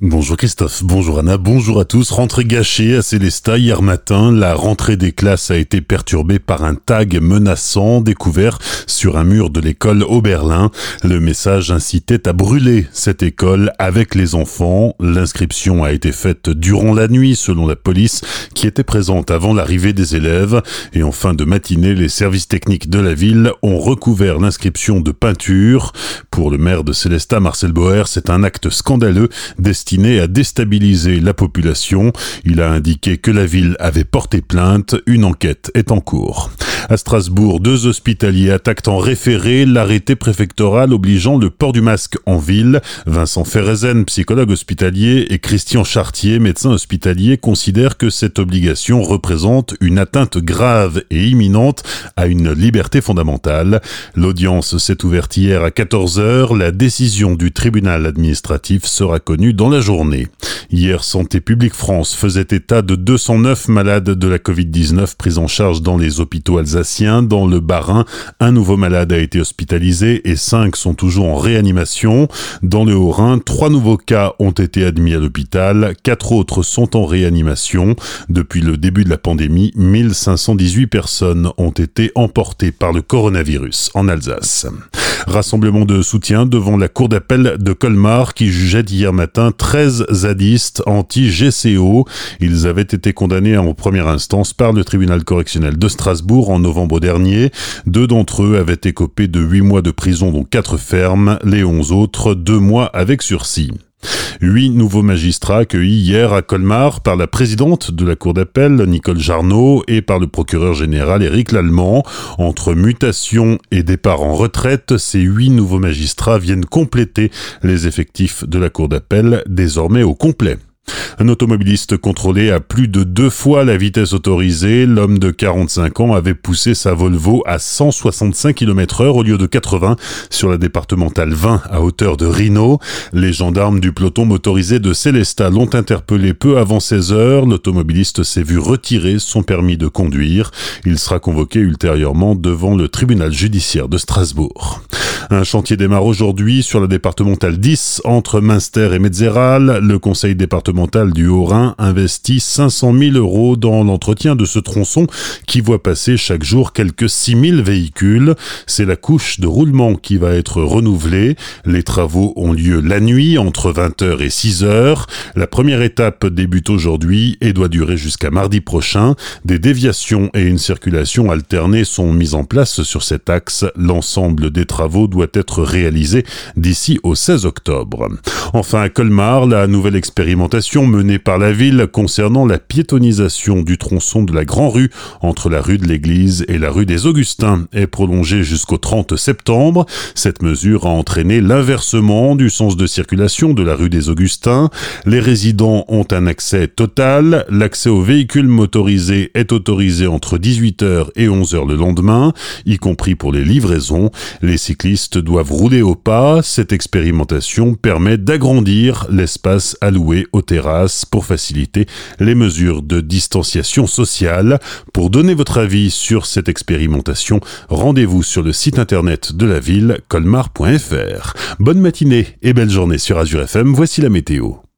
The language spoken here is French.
Bonjour Christophe, bonjour Anna, bonjour à tous. Rentrée gâchée à Célestat hier matin. La rentrée des classes a été perturbée par un tag menaçant découvert sur un mur de l'école Oberlin. Le message incitait à brûler cette école avec les enfants. L'inscription a été faite durant la nuit selon la police qui était présente avant l'arrivée des élèves. Et en fin de matinée, les services techniques de la ville ont recouvert l'inscription de peinture. Pour le maire de Célestat, Marcel Boer, c'est un acte scandaleux destiné à déstabiliser la population. Il a indiqué que la ville avait porté plainte. Une enquête est en cours. À Strasbourg, deux hospitaliers attaquent en référé l'arrêté préfectoral obligeant le port du masque en ville. Vincent Ferrezen, psychologue hospitalier, et Christian Chartier, médecin hospitalier, considèrent que cette obligation représente une atteinte grave et imminente à une liberté fondamentale. L'audience s'est ouverte hier à 14h. La décision du tribunal administratif sera connue dans la journée. Hier, Santé publique France faisait état de 209 malades de la Covid-19 pris en charge dans les hôpitaux Dans le Bas-Rhin, un nouveau malade a été hospitalisé et cinq sont toujours en réanimation. Dans le Haut-Rhin, trois nouveaux cas ont été admis à l'hôpital, quatre autres sont en réanimation. Depuis le début de la pandémie, 1518 personnes ont été emportées par le coronavirus en Alsace. Rassemblement de soutien devant la cour d'appel de Colmar qui jugeait hier matin 13 zadistes anti-GCO. Ils avaient été condamnés en première instance par le tribunal correctionnel de Strasbourg en novembre dernier. Deux d'entre eux avaient écopé de 8 mois de prison dont 4 fermes, les 11 autres 2 mois avec sursis. Huit nouveaux magistrats accueillis hier à Colmar par la présidente de la Cour d'appel, Nicole Jarnot, et par le procureur général Éric Lallemand. Entre mutation et départ en retraite, ces huit nouveaux magistrats viennent compléter les effectifs de la Cour d'appel, désormais au complet. Un automobiliste contrôlé à plus de deux fois la vitesse autorisée, l'homme de 45 ans avait poussé sa Volvo à 165 km heure au lieu de 80 sur la départementale 20 à hauteur de Rhino. Les gendarmes du peloton motorisé de Célestat l'ont interpellé peu avant 16 heures. L'automobiliste s'est vu retirer son permis de conduire. Il sera convoqué ultérieurement devant le tribunal judiciaire de Strasbourg. Un chantier démarre aujourd'hui sur la départementale 10 entre Münster et Metzeral. Le conseil départemental du Haut-Rhin investit 500 000 euros dans l'entretien de ce tronçon qui voit passer chaque jour quelques 6 000 véhicules. C'est la couche de roulement qui va être renouvelée. Les travaux ont lieu la nuit entre 20h et 6h. La première étape débute aujourd'hui et doit durer jusqu'à mardi prochain. Des déviations et une circulation alternée sont mises en place sur cet axe. L'ensemble des travaux doit doit être réalisé d'ici au 16 octobre. Enfin, à Colmar, la nouvelle expérimentation menée par la ville concernant la piétonisation du tronçon de la Grand Rue entre la rue de l'Église et la rue des Augustins est prolongée jusqu'au 30 septembre. Cette mesure a entraîné l'inversement du sens de circulation de la rue des Augustins. Les résidents ont un accès total. L'accès aux véhicules motorisés est autorisé entre 18h et 11h le lendemain, y compris pour les livraisons. Les cyclistes doivent rouler au pas. Cette expérimentation permet d'agrandir l'espace alloué aux terrasses pour faciliter les mesures de distanciation sociale. Pour donner votre avis sur cette expérimentation, rendez-vous sur le site internet de la ville colmar.fr. Bonne matinée et belle journée sur Azure FM. Voici la météo.